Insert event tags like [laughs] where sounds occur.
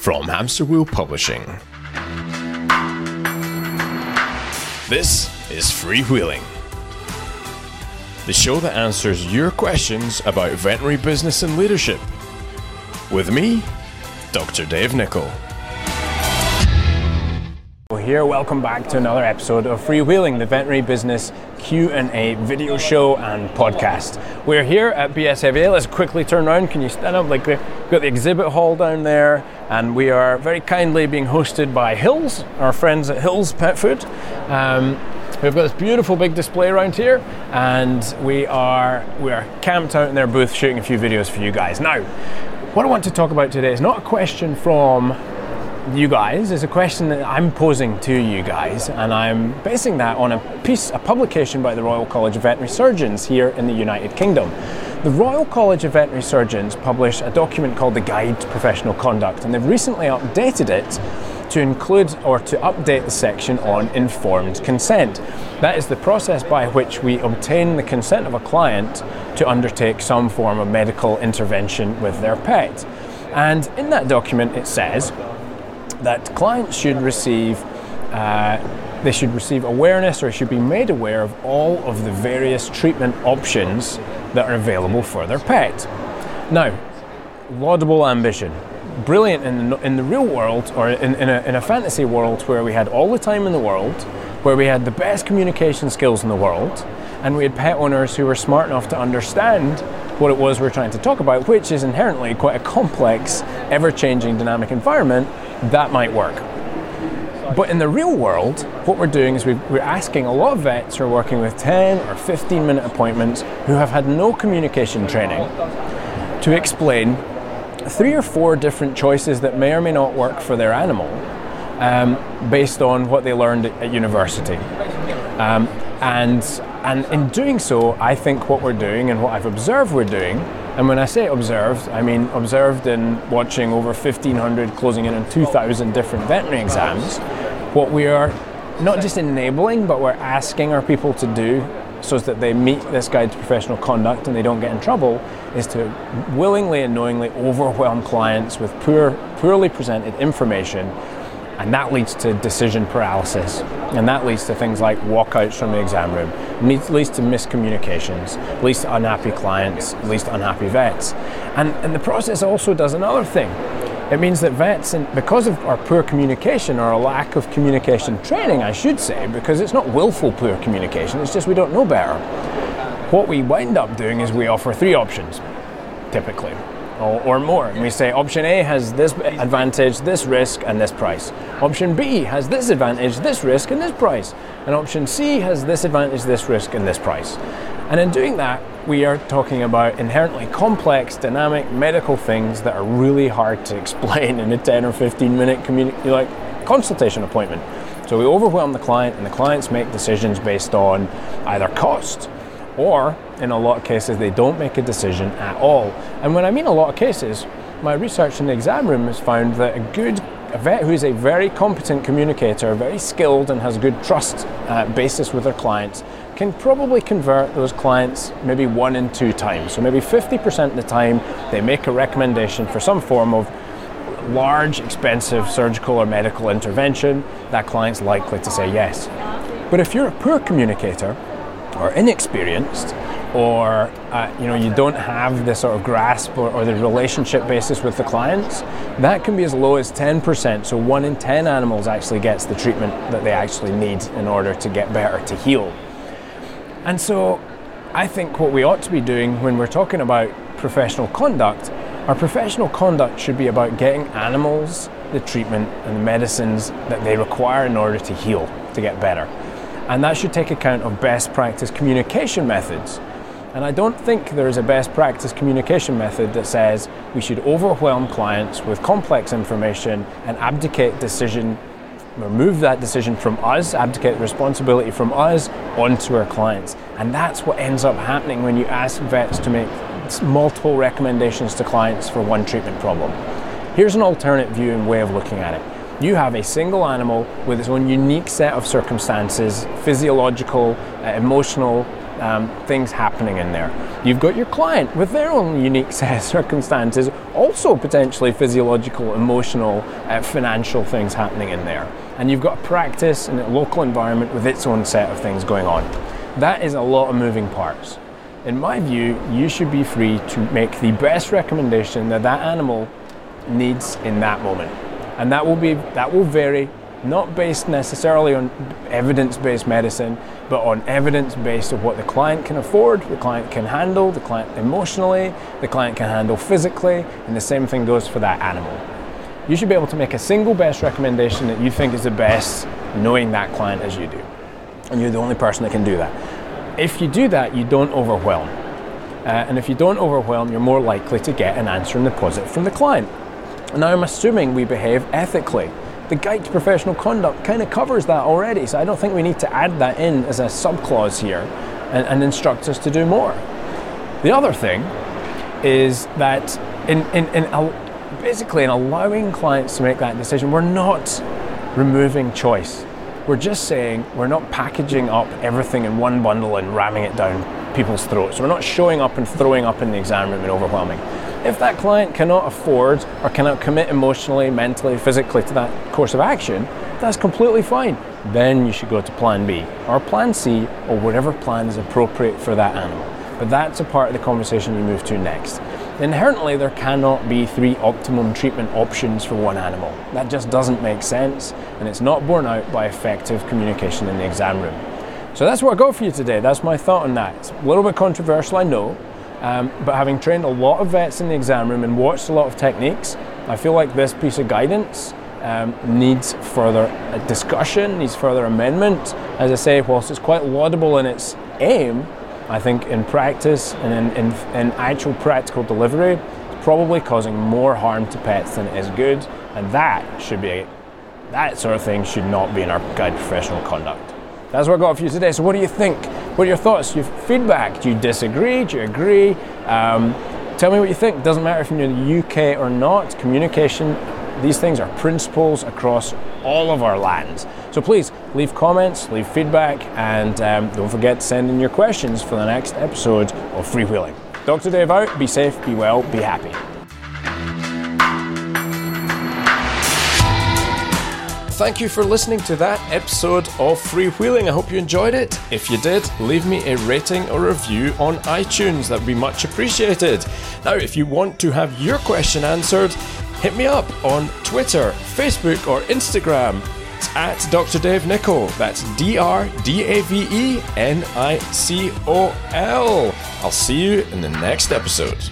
from Hamster Wheel Publishing. This is Freewheeling, the show that answers your questions about veterinary business and leadership. With me, Dr. Dave Nicol. Here, welcome back to another episode of Freewheeling, the veterinary business Q&A video show and podcast. We're here at BSAVA. Let's quickly turn around. Can you stand up? Like we've got the exhibit hall down there, and we are very kindly being hosted by Hills, our friends at Hills Pet Food. Um, We've got this beautiful big display around here, and we are we are camped out in their booth shooting a few videos for you guys. Now, what I want to talk about today is not a question from you guys is a question that I'm posing to you guys, and I'm basing that on a piece, a publication by the Royal College of Veterinary Surgeons here in the United Kingdom. The Royal College of Veterinary Surgeons published a document called the Guide to Professional Conduct, and they've recently updated it to include or to update the section on informed consent. That is the process by which we obtain the consent of a client to undertake some form of medical intervention with their pet. And in that document, it says that clients should receive uh, they should receive awareness or should be made aware of all of the various treatment options that are available for their pet. Now, laudable ambition, brilliant in the, in the real world or in, in, a, in a fantasy world where we had all the time in the world, where we had the best communication skills in the world, and we had pet owners who were smart enough to understand what it was we're trying to talk about, which is inherently quite a complex, ever changing dynamic environment that might work. But in the real world, what we're doing is we're asking a lot of vets who are working with 10 or 15 minute appointments who have had no communication training to explain three or four different choices that may or may not work for their animal um, based on what they learned at university. Um, and, and in doing so, I think what we're doing and what I've observed we're doing and when I say observed, I mean observed in watching over 1,500, closing in on 2,000 different veterinary exams. What we are not just enabling, but we're asking our people to do so that they meet this guide to professional conduct and they don't get in trouble is to willingly and knowingly overwhelm clients with poor, poorly presented information and that leads to decision paralysis. And that leads to things like walkouts from the exam room, leads to miscommunications, leads to unhappy clients, leads to unhappy vets. And, and the process also does another thing. It means that vets, and because of our poor communication or a lack of communication training, I should say, because it's not willful poor communication, it's just we don't know better. What we wind up doing is we offer three options, typically or, or, more. And we say option A has this advantage, this risk, and this price. Option B has this advantage, this risk, and this price. And option C has this advantage, this risk, and this price. And in doing that, we are talking about inherently complex, dynamic medical things that are really hard to [laughs] explain in a 10 or 15 minute like consultation appointment. So we overwhelm the client, and the clients make decisions based on either cost or in a lot of cases they don't make a decision at all. And when I mean a lot of cases, my research in the exam room has found that a good a vet who is a very competent communicator, very skilled and has good trust uh, basis with their clients, can probably convert those clients maybe one in two times. So maybe 50% of the time they make a recommendation for some form of large, expensive surgical or medical intervention, that client's likely to say yes. But if you're a poor communicator, or inexperienced or uh, you know you don't have the sort of grasp or, or, the relationship basis with the clients that can be as low as 10% so one in 10 animals actually gets the treatment that they actually need in order to get better to heal. And so i think what we ought to be doing when we're talking about professional conduct our professional conduct should be about getting animals the treatment and the medicines that they require in order to heal to get better and that should take account of best practice communication methods. And I don't think there is a best practice communication method that says we should overwhelm clients with complex information and abdicate decision, remove that decision from us, abdicate responsibility from us onto our clients. And that's what ends up happening when you ask vets to make multiple recommendations to clients for one treatment problem. Here's an alternate view and way of looking at it you have a single animal with its own unique set of circumstances, physiological, uh, emotional, um, things happening in there. You've got your client with their own unique [laughs] set of circumstances, also potentially physiological, emotional, uh, financial things happening in there. And you've got a practice in a local environment with its own set of things going on. That is a lot of moving parts. In my view, you should be free to make the best recommendation that that animal needs in that moment. And that will be that will vary not based necessarily on evidence-based medicine, but on evidence-based of what the client can afford, the client can handle, the client emotionally, the client can handle physically, and the same thing goes for that animal. You should be able to make a single best recommendation that you think is the best, knowing that client as you do. And you're the only person that can do that. If you do that, you don't overwhelm. Uh, and if you don't overwhelm, you're more likely to get an answer in the positive from the client. Now, I'm assuming we behave ethically the Guide to Professional Conduct kind of covers that already, so I don't think we need to add that in as a subclause here and, and instruct us to do more. The other thing is that in, in, in basically in allowing clients to make that decision, we're not removing choice. We're just saying we're not packaging up everything in one bundle and ramming it down people's throats. We're not showing up and throwing up in the exam room and overwhelming. If that client cannot afford or cannot commit emotionally, mentally, physically to that course of action, that's completely fine. Then you should go to plan B or plan C or whatever plan is appropriate for that animal. But that's a part of the conversation you move to next. Inherently, there cannot be three optimum treatment options for one animal. That just doesn't make sense, and it's not borne out by effective communication in the exam room. So that's what I got for you today. That's my thought on that. It's a little bit controversial, I know, um, but having trained a lot of vets in the exam room and watched a lot of techniques, I feel like this piece of guidance um, needs further discussion, needs further amendment. As I say, whilst it's quite laudable in its aim, I think in practice and in, in, in actual practical delivery, it's probably causing more harm to pets than it is good, and that should be that sort of thing should not be in our guide professional conduct. That's what I got for you today. So, what do you think? What are your thoughts? Your feedback? Do you disagree? Do you agree? Um, tell me what you think. Doesn't matter if you're in the UK or not. Communication, these things are principles across all of our lands. So please leave comments, leave feedback, and um, don't forget to send in your questions for the next episode of Freewheeling. Dr. Dave out. Be safe, be well, be happy. Thank you for listening to that episode of Freewheeling. I hope you enjoyed it. If you did, leave me a rating or review on iTunes. That would be much appreciated. Now, if you want to have your question answered, hit me up on Twitter, Facebook, or Instagram. It's at Dr. Dave Nicol. That's D R D A V E N I C O L. I'll see you in the next episode.